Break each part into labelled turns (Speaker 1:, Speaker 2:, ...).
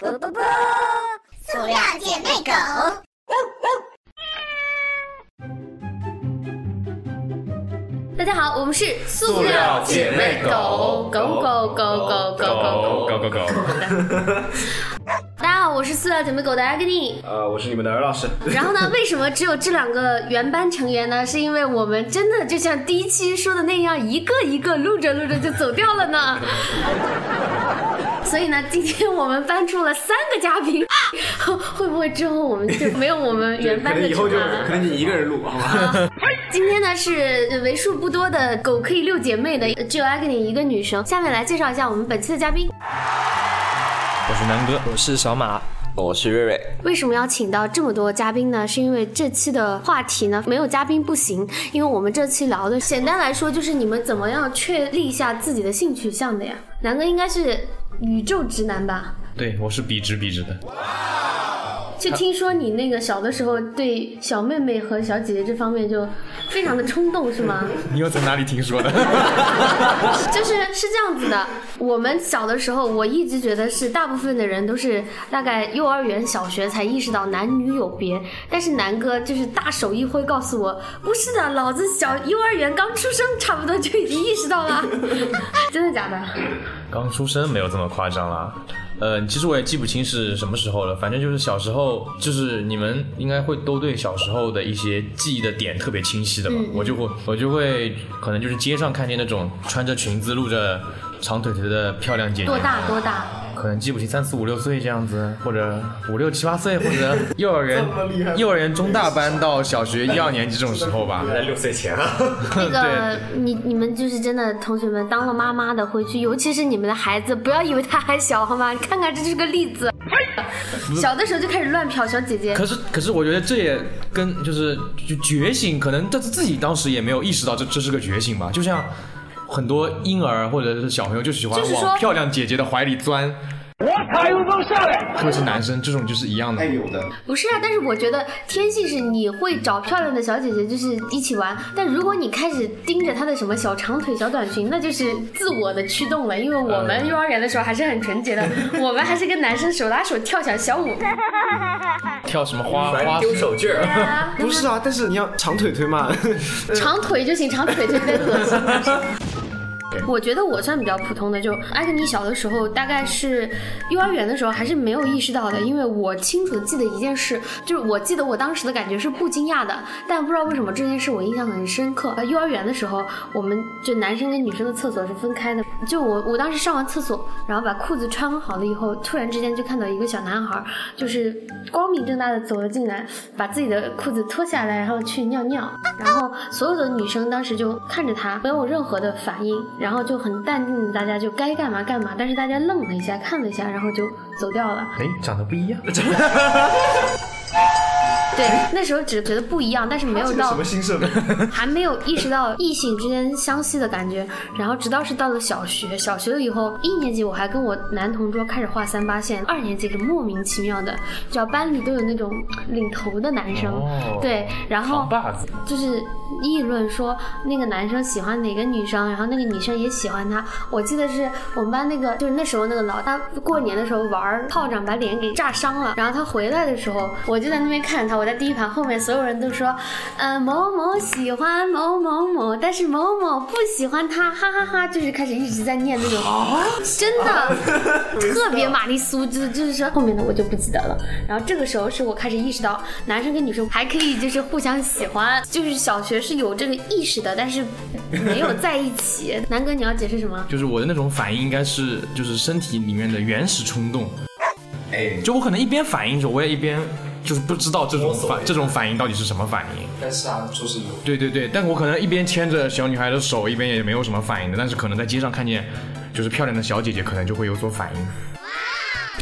Speaker 1: 啵啵啵，塑料姐妹狗。
Speaker 2: 大家好，我们是塑
Speaker 3: 料姐妹狗
Speaker 2: 狗狗狗狗狗狗
Speaker 3: 狗狗狗。
Speaker 2: 大家好，我是塑料姐妹狗的 Agni。
Speaker 3: 呃，我是你们的儿老师。
Speaker 2: 然后呢，为什么只有这两个原班成员呢？是因为我们真的就像第一期说的那样，一个一个录着录着就走掉了呢。所以呢，今天我们搬出了三个嘉宾，会不会之后我们就没有我们原班的
Speaker 3: 以后就
Speaker 2: 成员了？
Speaker 3: 可能你一个人录，好吧？
Speaker 2: 今天呢是为数不多的狗可以遛姐妹的，只有 Agni 一个女生。下面来介绍一下我们本期的嘉宾。
Speaker 3: 我是南哥，
Speaker 4: 我是小马，
Speaker 5: 我是瑞瑞，
Speaker 2: 为什么要请到这么多嘉宾呢？是因为这期的话题呢，没有嘉宾不行。因为我们这期聊的，简单来说就是你们怎么样确立一下自己的性取向的呀？南哥应该是宇宙直男吧？
Speaker 3: 对，我是笔直笔直的。
Speaker 2: 就听说你那个小的时候对小妹妹和小姐姐这方面就非常的冲动，是吗？
Speaker 3: 你又在哪里听说的？
Speaker 2: 就是是这样子的，我们小的时候，我一直觉得是大部分的人都是大概幼儿园、小学才意识到男女有别，但是南哥就是大手一挥告诉我，不是的，老子小幼儿园刚出生，差不多就已经意识到了，真的假的？
Speaker 3: 刚出生没有这么夸张啦。呃，其实我也记不清是什么时候了，反正就是小时候，就是你们应该会都对小时候的一些记忆的点特别清晰的吧？我就会，我就会，可能就是街上看见那种穿着裙子、露着长腿腿的漂亮姐姐，
Speaker 2: 多大多大？
Speaker 3: 可能记不清三四五六岁这样子，或者五六七八岁，或者 幼儿园幼儿园中大班到小学一二年级这种时候吧。
Speaker 5: 在六岁前啊，
Speaker 2: 那个你你们就是真的同学们当了妈妈的回去，尤其是你们的孩子，不要以为他还小好吗？你看看这就是个例子，小的时候就开始乱瞟小姐姐。
Speaker 3: 可是，可是我觉得这也跟就是就觉醒，可能这自己当时也没有意识到这这是个觉醒吧。就像很多婴儿或者是小朋友就喜欢往漂亮姐姐的怀里钻。我卡有种下来，特别是男生，这种就是一样的。
Speaker 5: 有的，
Speaker 2: 不是啊，但是我觉得天性是你会找漂亮的小姐姐，就是一起玩。但如果你开始盯着她的什么小长腿、小短裙，那就是自我的驱动了。因为我们幼儿园的时候还是很纯洁的，我们还是跟男生手拉手跳小小舞。
Speaker 3: 跳什么花花
Speaker 5: 丢手绢儿，
Speaker 2: 啊，
Speaker 4: 不是啊，但是你要长腿腿嘛，
Speaker 2: 长腿就行，长腿就有点恶心。我觉得我算比较普通的，就艾克尼小的时候，大概是幼儿园的时候，还是没有意识到的，因为我清楚的记得一件事，就是我记得我当时的感觉是不惊讶的，但不知道为什么这件事我印象很深刻。幼儿园的时候，我们就男生跟女生的厕所是分开的，就我我当时上完厕所，然后把裤子穿好了以后，突然之间就看到一个小男孩，就是光明正大的走了进来，把自己的裤子脱下来，然后去尿尿，然后所有的女生当时就看着他，没有任何的反应，然就很淡定的大家就该干嘛干嘛，但是大家愣了一下，看了一下，然后就走掉了。
Speaker 3: 哎，长得不一样。
Speaker 2: 对，那时候只觉得不一样，但是没有到什么
Speaker 4: 新设备？
Speaker 2: 还没有意识到异性之间相吸的感觉，然后直到是到了小学，小学了以后，一年级我还跟我男同桌开始画三八线，二年级是莫名其妙的，只要班里都有那种领头的男生，
Speaker 3: 哦
Speaker 2: 对，然后就是议论说那个男生喜欢哪个女生，然后那个女生也喜欢他。我记得是我们班那个，就是那时候那个老大过年的时候玩炮仗把脸给炸伤了，然后他回来的时候，我就在那边看他，我在第一排后面，所有人都说，呃，某某喜欢某某某，但是某某不喜欢他，哈哈哈就是开始一直在念那种，真的 特别玛丽苏，就是就是说后面的我就不记得了。然后这个时候是我开始意识到，男生跟女生还可以就是互相喜欢，就是小学是有这个意识的，但是没有在一起。南哥，你要解释什么？
Speaker 3: 就是我的那种反应应该是就是身体里面的原始冲动，
Speaker 5: 哎，
Speaker 3: 就我可能一边反应着，我也一边就是不知道这种反这种反应到底是什么反应。
Speaker 4: 但是啊，就是有。
Speaker 3: 对对对，但我可能一边牵着小女孩的手，一边也没有什么反应的，但是可能在街上看见就是漂亮的小姐姐，可能就会有所反应。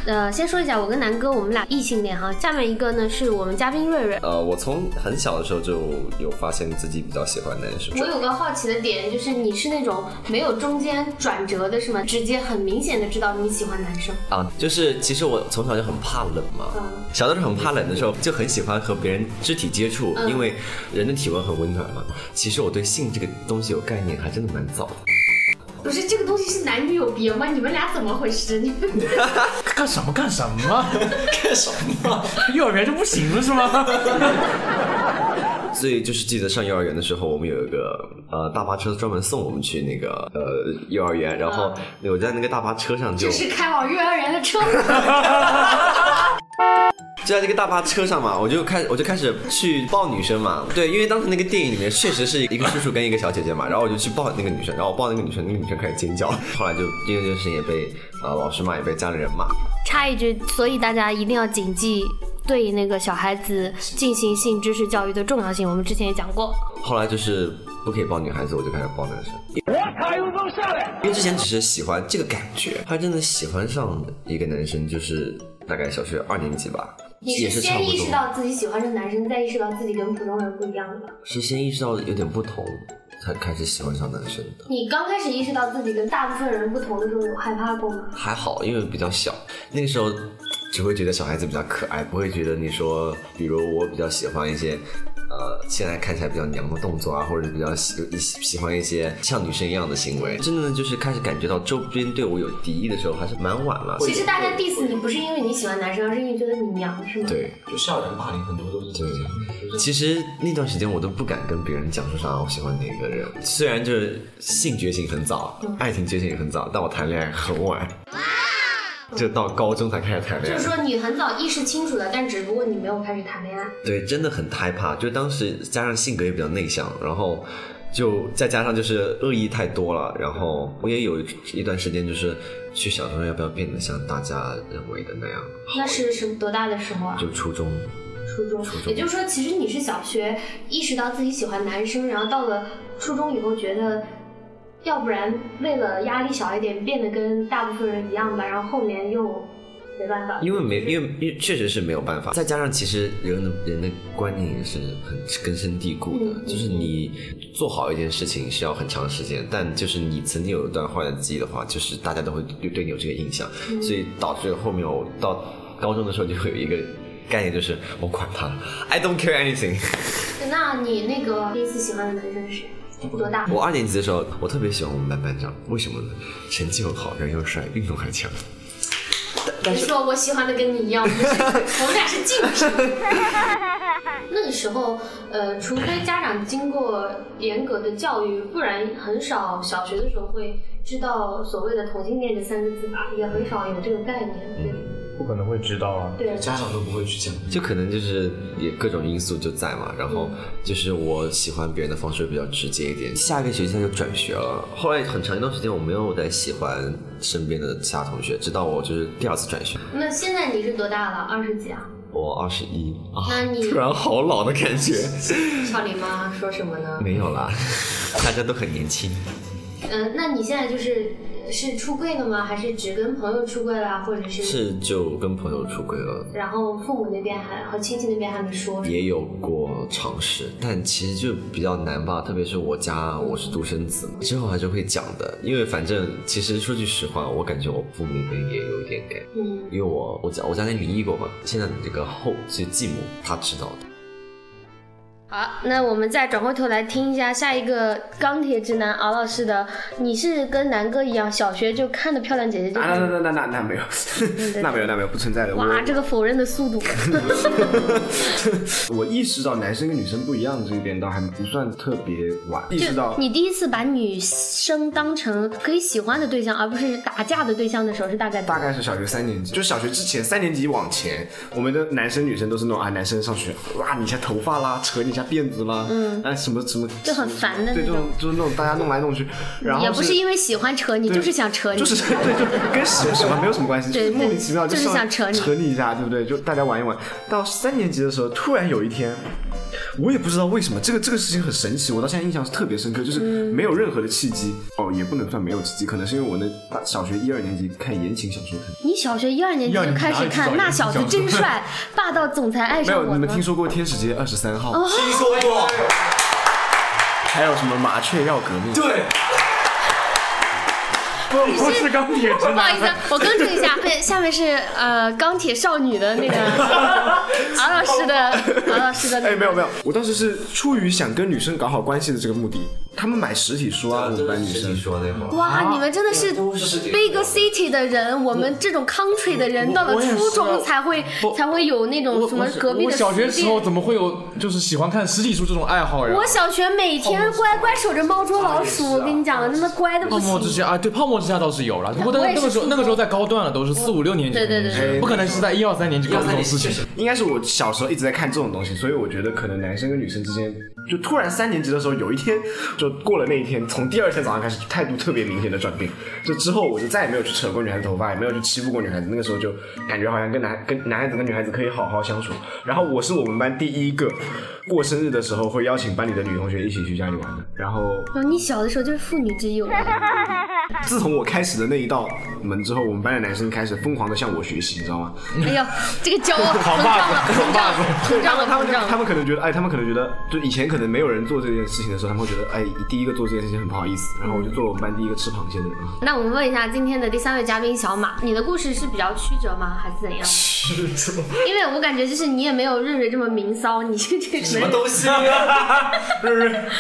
Speaker 2: 呃，先说一下，我跟南哥我们俩异性恋哈。下面一个呢是我们嘉宾瑞瑞。
Speaker 5: 呃，我从很小的时候就有发现自己比较喜欢男生。
Speaker 2: 我有个好奇的点，就是你是那种没有中间转折的是吗？直接很明显的知道你喜欢男生。
Speaker 5: 啊，就是其实我从小就很怕冷嘛，
Speaker 2: 嗯
Speaker 5: 小的时候很怕冷的时候，就很喜欢和别人肢体接触，
Speaker 2: 嗯
Speaker 5: 因为人的体温很温暖嘛。其实我对性这个东西有概念，还真的蛮早的。
Speaker 2: 不是这个东西是男女有别吗？你们俩怎么回事？你们
Speaker 3: 干什么干什么？
Speaker 4: 干什么？
Speaker 3: 幼儿园就不行了是吗？
Speaker 5: 所以就是记得上幼儿园的时候，我们有一个呃大巴车专门送我们去那个呃幼儿园，然后我在那个大巴车上就
Speaker 2: 这是开往幼儿园的车。
Speaker 5: 就在这个大巴车上嘛，我就开我就开始去抱女生嘛。对，因为当时那个电影里面确实是一个叔叔跟一个小姐姐嘛，然后我就去抱那个女生，然后我抱那个女生，那个女生开始尖叫，后来就因为这个事情也被呃老师骂，也被家里人骂。
Speaker 2: 插一句，所以大家一定要谨记对那个小孩子进行性知识教育的重要性。我们之前也讲过。
Speaker 5: 后来就是不可以抱女孩子，我就开始抱男生。因为之前只是喜欢这个感觉，他真的喜欢上一个男生，就是大概小学二年级吧，
Speaker 2: 你
Speaker 5: 是
Speaker 2: 先意识。到自己喜欢上男生，再意识到自己跟普通人不一样的。
Speaker 5: 是先意识到有点不同，才开始喜欢上男生的。
Speaker 2: 你刚开始意识到自己跟大部分人不同的时候，有害怕过吗？
Speaker 5: 还好，因为比较小，那个时候只会觉得小孩子比较可爱，不会觉得你说，比如我比较喜欢一些，呃，现在看起来比较娘的动作啊，或者比较喜喜喜欢一些像女生一样的行为。真的就是开始感觉到周边对我有敌意的时候，还是蛮晚了。
Speaker 2: 其实大家 diss 你不是因为你喜欢男生，而是因为觉得你娘，是吗？。
Speaker 5: 对
Speaker 4: 就校园霸凌很多都是这
Speaker 5: 对
Speaker 4: 样。，
Speaker 5: 其实那段时间我都不敢跟别人讲说啥我喜欢哪个人，虽然就是性觉醒很早，爱情觉醒也很早，但我谈恋爱很晚，就到高中才开始谈恋爱。
Speaker 2: 就是说你很早意识清楚了，但只不过你没有开始谈恋爱。
Speaker 5: 对，真的很害怕。就当时加上性格也比较内向，然后就再加上就是恶意太多了，然后我也有一段时间就是去想说要不要变得像大家认为的那样。
Speaker 2: 那是什么多大的时候啊？
Speaker 5: 就初中，
Speaker 2: 初中。
Speaker 5: 初中
Speaker 2: 也就是说，其实你是小学意识到自己喜欢男生，然后到了初中以后觉得，要不然为了压力小一点，变得跟大部分人一样吧，然后后面又没办法。
Speaker 5: 因为没因为因为确实是没有办法，再加上其实人的人的观念也是很根深蒂固的，
Speaker 2: 嗯
Speaker 5: 就是你做好一件事情需要很长时间，但就是你曾经有一段坏的记忆的话，就是大家都会对对你有这个印象，
Speaker 2: 嗯
Speaker 5: 所以导致后面我到高中的时候就会有一个概念，就是我管他，I don't care anything。
Speaker 2: 那你那个第一次喜欢的男生是谁？多大？
Speaker 5: 我二年级的时候，我特别喜欢我们班班长，为什么呢？成绩又好，人又帅，运动还强。
Speaker 2: 别说我喜欢的跟你一样，我们是 我们俩是近视。那个时候，呃，除非家长经过严格的教育，不然很少小学的时候会知道所谓的同性恋这三个字吧，也很少有这个概念。对
Speaker 3: 不可能会知道啊。
Speaker 2: 对，
Speaker 4: 家长都不会去讲。
Speaker 5: 就可能就是也各种因素就在嘛，然后就是我喜欢别人的方式比较直接一点。下一个学期他就转学了，后来很长一段时间我没有再喜欢身边的其他同学，直到我就是第二次转学，
Speaker 2: 那现在你是多大了？二十几啊？
Speaker 5: 我二十一啊，
Speaker 2: 那你
Speaker 5: 突然好老的感觉。
Speaker 2: 俏玲妈说什么呢？
Speaker 5: 没有啦，大家都很年轻。
Speaker 2: 嗯、那你现在就是是出柜了吗？还是只跟朋友出柜了？或者是？
Speaker 5: 是就跟朋友出柜了。
Speaker 2: 然后父母那边还和亲戚那边还没说。
Speaker 5: 也有过尝试，但其实就比较难吧。特别是我家我是独生子嘛，之后还是会讲的。因为反正其实说句实话，我感觉我父母那边也有一点点，
Speaker 2: 嗯，
Speaker 5: 因为我我家我家那离异过嘛。现在的这个后就继母她知道的。
Speaker 2: 好，那我们再转过头来听一下下一个钢铁直男敖老师的。你是跟南哥一样，小学就看的漂亮姐姐就
Speaker 4: 啊，那那那那 那没有，那没有那没有不存在的。
Speaker 2: 哇，这个否认的速度。
Speaker 4: 我意识到男生跟女生不一样的这一点倒还不算特别晚，意识到
Speaker 2: 你第一次把女生当成可以喜欢的对象，而不是打架的对象的时候，是大概
Speaker 4: 大概是小学三年级，就小学之前三年级往前，我们的男生女生都是那种啊，男生上学哇你一下头发啦，扯你一下辫子啦，嗯，哎什么什么，
Speaker 2: 就很烦的
Speaker 4: 对，
Speaker 2: 那种
Speaker 4: 这种就是那种大家弄来弄去，然后
Speaker 2: 也不是因为喜欢扯你，就是想扯你。
Speaker 4: 就是 对，就跟喜不喜欢没有什么关系，就
Speaker 2: 对
Speaker 4: 是莫名其妙
Speaker 2: 就是想扯你
Speaker 4: 扯你一下，对不对？就大家玩一玩。到三年级的时候，突然有一天，我也不知道为什么，这个这个事情很神奇，我到现在印象是特别深刻，就是
Speaker 2: 嗯
Speaker 4: 没有任何的契机，哦，也不能算没有契机，可能是因为我那大小学一二年级看言情小说看。
Speaker 2: 你小学一二年级就开始看，那小子真帅，霸道总裁爱，上我没有
Speaker 4: 你们听。说过《天使街二十三号》？
Speaker 5: 听说过，
Speaker 4: 还有什么《麻雀要革命》？
Speaker 3: 对，
Speaker 4: 不不是钢铁直
Speaker 2: 不好意思。，我更正一下，对，下面是呃钢铁少女的那个 敖老师的敖老师的那
Speaker 4: 哎，
Speaker 2: 个。
Speaker 4: 没有没有，我当时是出于想跟女生搞好关系的这个目的，他们买实体书啊，我们班女生。
Speaker 5: 说那会儿。
Speaker 2: 哇，你们真的是
Speaker 5: 都是实体
Speaker 2: big city 的人，我们这种 country 的人，到了初中才会
Speaker 3: 不
Speaker 2: 才会有那种什么隔壁的
Speaker 3: 我小学。时候怎么会有就是喜欢看实体书这种爱好呀？
Speaker 2: 我小学每天乖乖守着猫捉老鼠，我跟你讲，真的乖的不
Speaker 3: 泡沫之
Speaker 2: 行。
Speaker 3: 家啊，对，泡沫之下倒是有了，不过那那个时候那个时候在高段了，都是四五六年级，
Speaker 2: 对对对
Speaker 4: 对
Speaker 3: 不可能是在一二三年级搞这种事情。
Speaker 4: 应该是我小时候一直在看这种东西，所以我觉得可能男生跟女生之间，就突然三年级的时候，有一天就过了那一天，从第二天早上开始态度特别明显的转变。就之后我就再也没有去扯过女孩子头发，也没有去欺负过女孩子。那个时候就感觉好像跟男跟男孩子跟女孩子可以好好相处。然后我是我们班第一个过生日的时候会邀请班里的女同学一起去家里玩的。然后
Speaker 2: 哦你小的时候就是妇女之友啊，
Speaker 4: 自从我开始的那一道门之后，我们班的男生开始疯狂的向我学习，你知道吗？
Speaker 2: 哎呦，这个骄傲 膨胀了，膨胀了，膨胀了，
Speaker 4: 他们
Speaker 2: 膨胀了。
Speaker 4: 他们可能觉得，哎，他们可能觉得，就以前可能没有人做这件事情的时候，他们会觉得，哎，第一个做这件事情很不好意思。然后我就做了我们班第一个吃螃蟹的人。
Speaker 2: 那我们问一下今天的第三位嘉宾小马，你的故事是比较曲折吗，还是怎样？曲折 因为我感觉就是你也没有瑞瑞这么明骚，你这这
Speaker 5: 什么东西啊？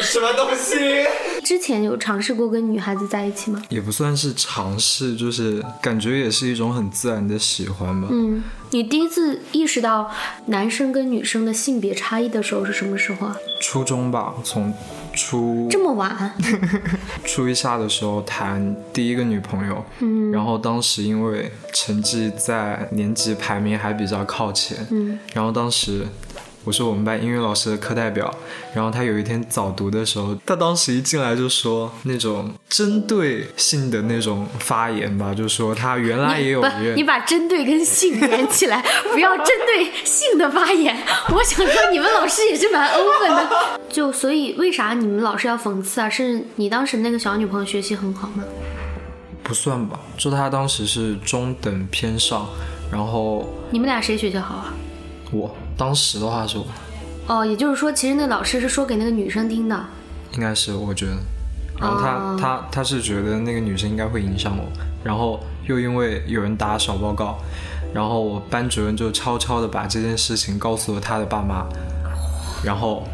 Speaker 5: 什么东西？
Speaker 2: 之前有尝试过跟女孩子在一起吗？
Speaker 6: 也不算是尝试，就是感觉也是一种很自然的喜欢吧。
Speaker 2: 嗯，你第一次意识到男生跟女生的性别差异的时候是什么时候啊？
Speaker 6: 初中吧，从初
Speaker 2: 这么晚？
Speaker 6: 初一下的时候谈第一个女朋友，嗯，然后当时因为成绩在年级排名还比较靠前，嗯，然后当时我是我们班英语老师的课代表，然后他有一天早读的时候，他当时一进来就说那种针对性的那种发言吧，就说他原来也有
Speaker 2: 你把针对跟性连起来，不要针对性的发言。我想说，你们老师也是蛮 open 的。就所以，为啥你们老师要讽刺啊？是你当时那个小女朋友学习很好吗？
Speaker 6: 不算吧，就他当时是中等偏上，然后
Speaker 2: 你们俩谁学习好啊？
Speaker 6: 我当时的话是我，
Speaker 2: 哦，也就是说，其实那老师是说给那个女生听的。
Speaker 6: 应该是我觉得，然后他、
Speaker 2: 哦。
Speaker 6: 他他是觉得那个女生应该会影响我，然后又因为有人打小报告，然后我班主任就悄悄的把这件事情告诉了他的爸妈，然后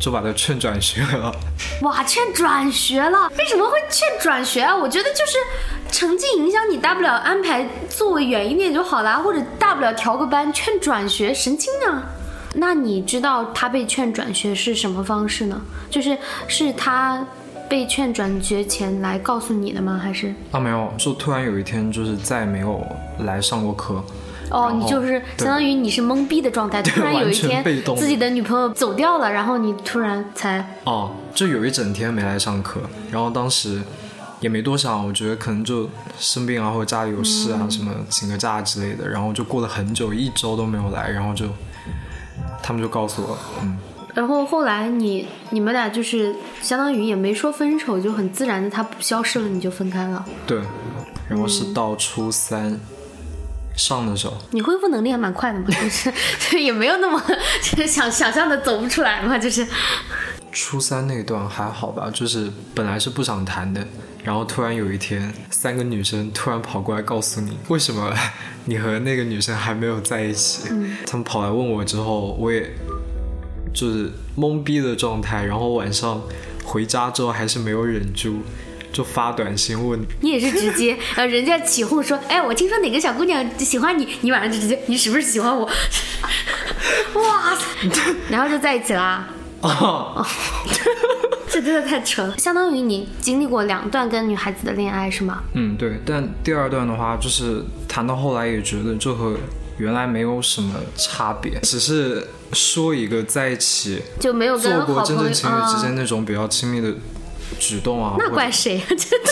Speaker 6: 就把他劝转学了。
Speaker 2: 哇，劝转学了？为什么会劝转学啊？我觉得就是成绩影响你，大不了安排座位远一点就好啦，或者大不了调个班。劝转学，神经啊！那你知道他被劝转学是什么方式呢？就是是他被劝转学前来告诉你的吗？还是
Speaker 6: 啊，没有，就突然有一天就是再也没有来上过课。
Speaker 2: 哦，你就是相当于你是懵逼的状态，突然有一天自己的女朋友走掉了，然后你突然才
Speaker 6: 哦，就有一整天没来上课，然后当时也没多想，我觉得可能就生病啊，或者家里有事啊，什么请个假之类的，然后就过了很久，一周都没有来，然后就他们就告诉我，嗯，
Speaker 2: 然后后来你你们俩就是相当于也没说分手，就很自然的他消失了，你就分开了。
Speaker 6: 对，然后是到初三上的时候，
Speaker 2: 你恢复能力还蛮快的嘛，就是 就也没有那么 就是想想象的走不出来嘛，就是
Speaker 6: 初三那段还好吧，就是本来是不想谈的，然后突然有一天，三个女生突然跑过来告诉你，为什么你和那个女生还没有在一起？他们跑来问我之后，我也就是懵逼的状态，然后晚上回家之后还是没有忍住，就发短信问
Speaker 2: 你也是直接，然后人家起哄说，哎，我听说哪个小姑娘喜欢你，你晚上就直接，你是不是喜欢我？哇塞，然后就在一起啦。
Speaker 6: 哦，
Speaker 2: 这真的太扯了，相当于你经历过两段跟女孩子的恋爱是吗？
Speaker 6: 嗯，对。但第二段的话，就是谈到后来也觉得这和原来没有什么差别，只是说一个在一起
Speaker 2: 就没有跟
Speaker 6: 做过真正情侣之间
Speaker 2: 啊
Speaker 6: 那种比较亲密的举动啊。
Speaker 2: 那怪谁啊？真的。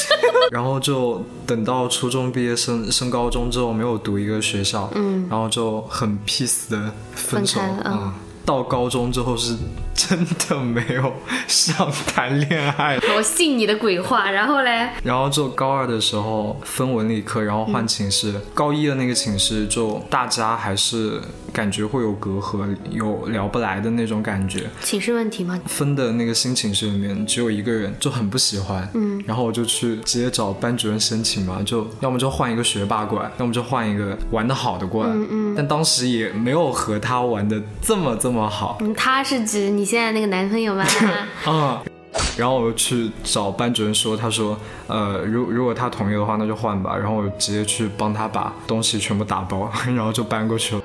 Speaker 6: 然后就等到初中毕业升升高中之后，没有读一个学校，嗯，然后就很 peace 的分手
Speaker 2: 分开了嗯
Speaker 6: 到高中之后是真的没有想谈恋爱，
Speaker 2: 我我信你的鬼话。然后嘞，
Speaker 6: 然后就高二的时候分文理科，然后换寝室。高一的那个寝室就大家还是感觉会有隔阂，有聊不来的那种感觉。
Speaker 2: 寝室问题吗？
Speaker 6: 分的那个新寝室里面只有一个人就很不喜欢，嗯，然后我就去直接找班主任申请嘛，就要么就换一个学霸过来，要么就换一个玩的好的过来。嗯嗯。但当时也没有和他玩的这么这么好。
Speaker 2: 嗯，他是指你现在那个男朋友吗？
Speaker 6: 啊。然后我就去找班主任说，他说，呃，如如果他同意的话，那就换吧。然后我直接去帮他把东西全部打包，然后就搬过去了。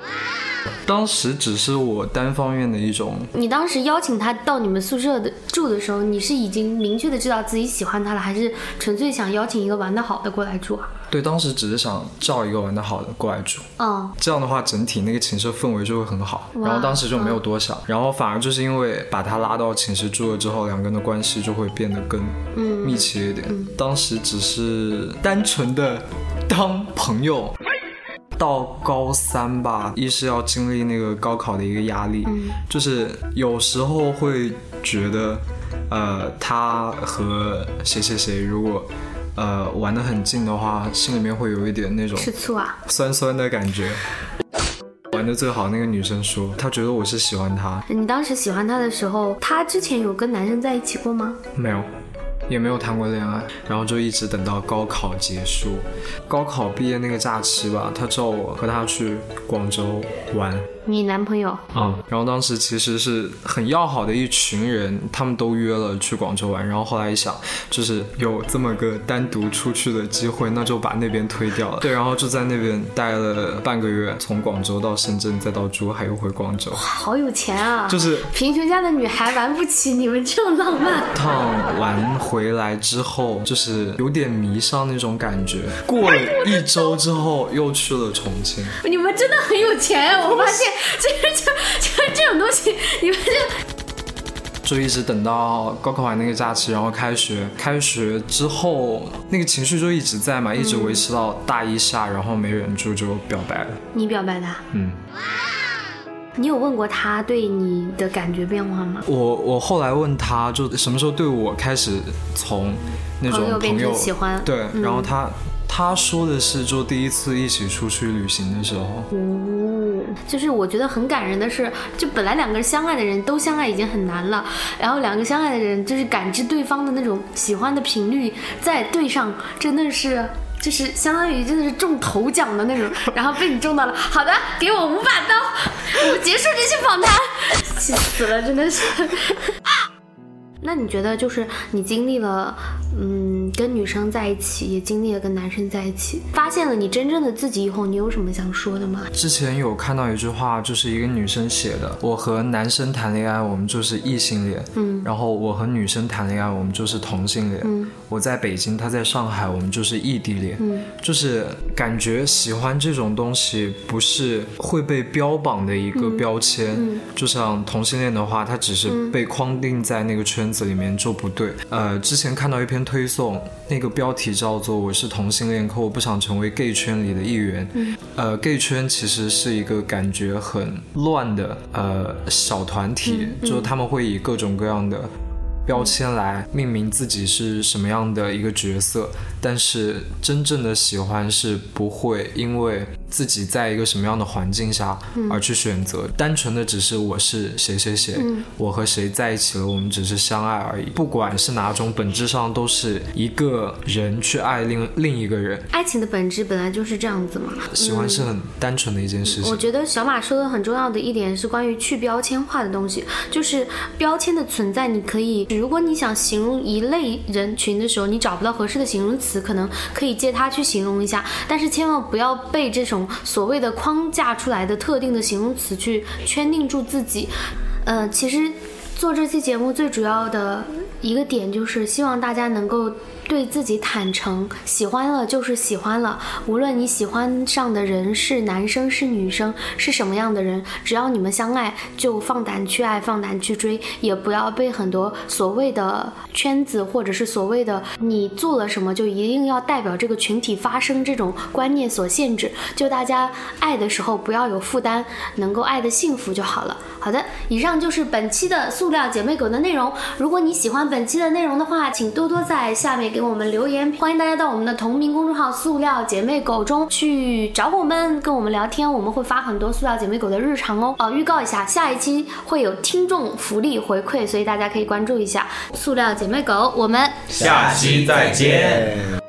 Speaker 6: 当时只是我单方面的一种。
Speaker 2: 你当时邀请他到你们宿舍的住的时候，你是已经明确的知道自己喜欢他了，还是纯粹想邀请一个玩的好的过来住啊？
Speaker 6: 对，当时只是想叫一个玩的好的过来住。嗯，这样的话整体那个寝室氛围就会很好。然后当时就没有多想，然后反而就是因为把他拉到寝室住了之后，两个人的关系就会变得更密切一点。当时只是单纯的当朋友。到高三吧，一是要经历那个高考的一个压力，就是有时候会觉得，呃，他和谁谁谁如果，呃，玩的很近的话，心里面会有一点那种
Speaker 2: 吃醋啊，
Speaker 6: 酸酸的感觉。玩的最好那个女生说，她觉得我是喜欢她。
Speaker 2: 你当时喜欢她的时候，她之前有跟男生在一起过吗？
Speaker 6: 没有。也没有谈过恋爱，然后就一直等到高考结束，高考毕业那个假期吧，他叫我和他去广州玩。
Speaker 2: 你男朋友
Speaker 6: 啊，然后当时其实是很要好的一群人，他们都约了去广州玩。然后后来一想，就是有这么个单独出去的机会，那就把那边推掉了。对，然后就在那边待了半个月，从广州到深圳，再到珠海，又回广州。
Speaker 2: 好有钱啊！
Speaker 6: 就是
Speaker 2: 贫穷家的女孩玩不起你们这种浪漫。
Speaker 6: 趟玩回来之后，就是有点迷上那种感觉。过了一周之后，又去了重庆。
Speaker 2: 你们真的很有钱，我发现。就是就就这种东西，你们
Speaker 6: 就就一直等到高考完那个假期，然后开学，开学之后那个情绪就一直在嘛，一直维持到大一下，然后没忍住就表白了。
Speaker 2: 你表白的？嗯。你有问过他对你的感觉变化吗？
Speaker 6: 我我后来问他就什么时候对我开始从那种
Speaker 2: 朋友喜欢
Speaker 6: 对，然后他。他说的是，就第一次一起出去旅行的时候，
Speaker 2: 哦，就是我觉得很感人的是，就本来两个人相爱的人都相爱已经很难了，然后两个相爱的人就是感知对方的那种喜欢的频率再对上，真的是就是相当于真的是中头奖的那种，然后被你中到了，好的，给我五把刀，我们结束这期访谈，气死了，真的是。那你觉得，就是你经历了，嗯，跟女生在一起，也经历了跟男生在一起，发现了你真正的自己以后，你有什么想说的吗？
Speaker 6: 之前有看到一句话，就是一个女生写的：“我和男生谈恋爱，我们就是异性恋；嗯，然后我和女生谈恋爱，我们就是同性恋。嗯，我在北京，他在上海，我们就是异地恋。嗯，就是感觉喜欢这种东西，不是会被标榜的一个标签。嗯，就像同性恋的话，它只是被框定在那个圈。子里面就不对。呃，之前看到一篇推送，那个标题叫做“我是同性恋，可我不想成为 gay 圈里的一员”。嗯，呃，gay 圈其实是一个感觉很乱的呃小团体，就是他们会以各种各样的。标签来命名自己是什么样的一个角色，但是真正的喜欢是不会因为自己在一个什么样的环境下而去选择，单纯的只是我是谁谁谁，我和谁在一起了，我们只是相爱而已。不管是哪种，本质上都是一个人去爱另另一个人。
Speaker 2: 爱情的本质本来就是这样子嘛，
Speaker 6: 喜欢是很单纯的一件事情。
Speaker 2: 我觉得小马说的很重要的一点是关于去标签化的东西，就是标签的存在，你可以。如果你想形容一类人群的时候，你找不到合适的形容词，可能可以借它去形容一下，但是千万不要被这种所谓的框架出来的特定的形容词去圈定住自己。呃，其实做这期节目最主要的一个点就是希望大家能够对自己坦诚，喜欢了就是喜欢了，无论你喜欢上的人是男生是女生是什么样的人，只要你们相爱，就放胆去爱，放胆去追，也不要被很多所谓的圈子或者是所谓的你做了什么就一定要代表这个群体发声这种观念所限制。就大家爱的时候不要有负担，能够爱的幸福就好了。好的，以上就是本期的塑料姐妹狗的内容。如果你喜欢本期的内容的话，请多多在下面给我们留言。欢迎大家到我们的同名公众号“塑料姐妹狗”中去找我们，跟我们聊天。我们会发很多塑料姐妹狗的日常哦。哦，预告一下，下一期会有听众福利回馈，所以大家可以关注一下塑料姐妹狗。我们
Speaker 3: 下期再见。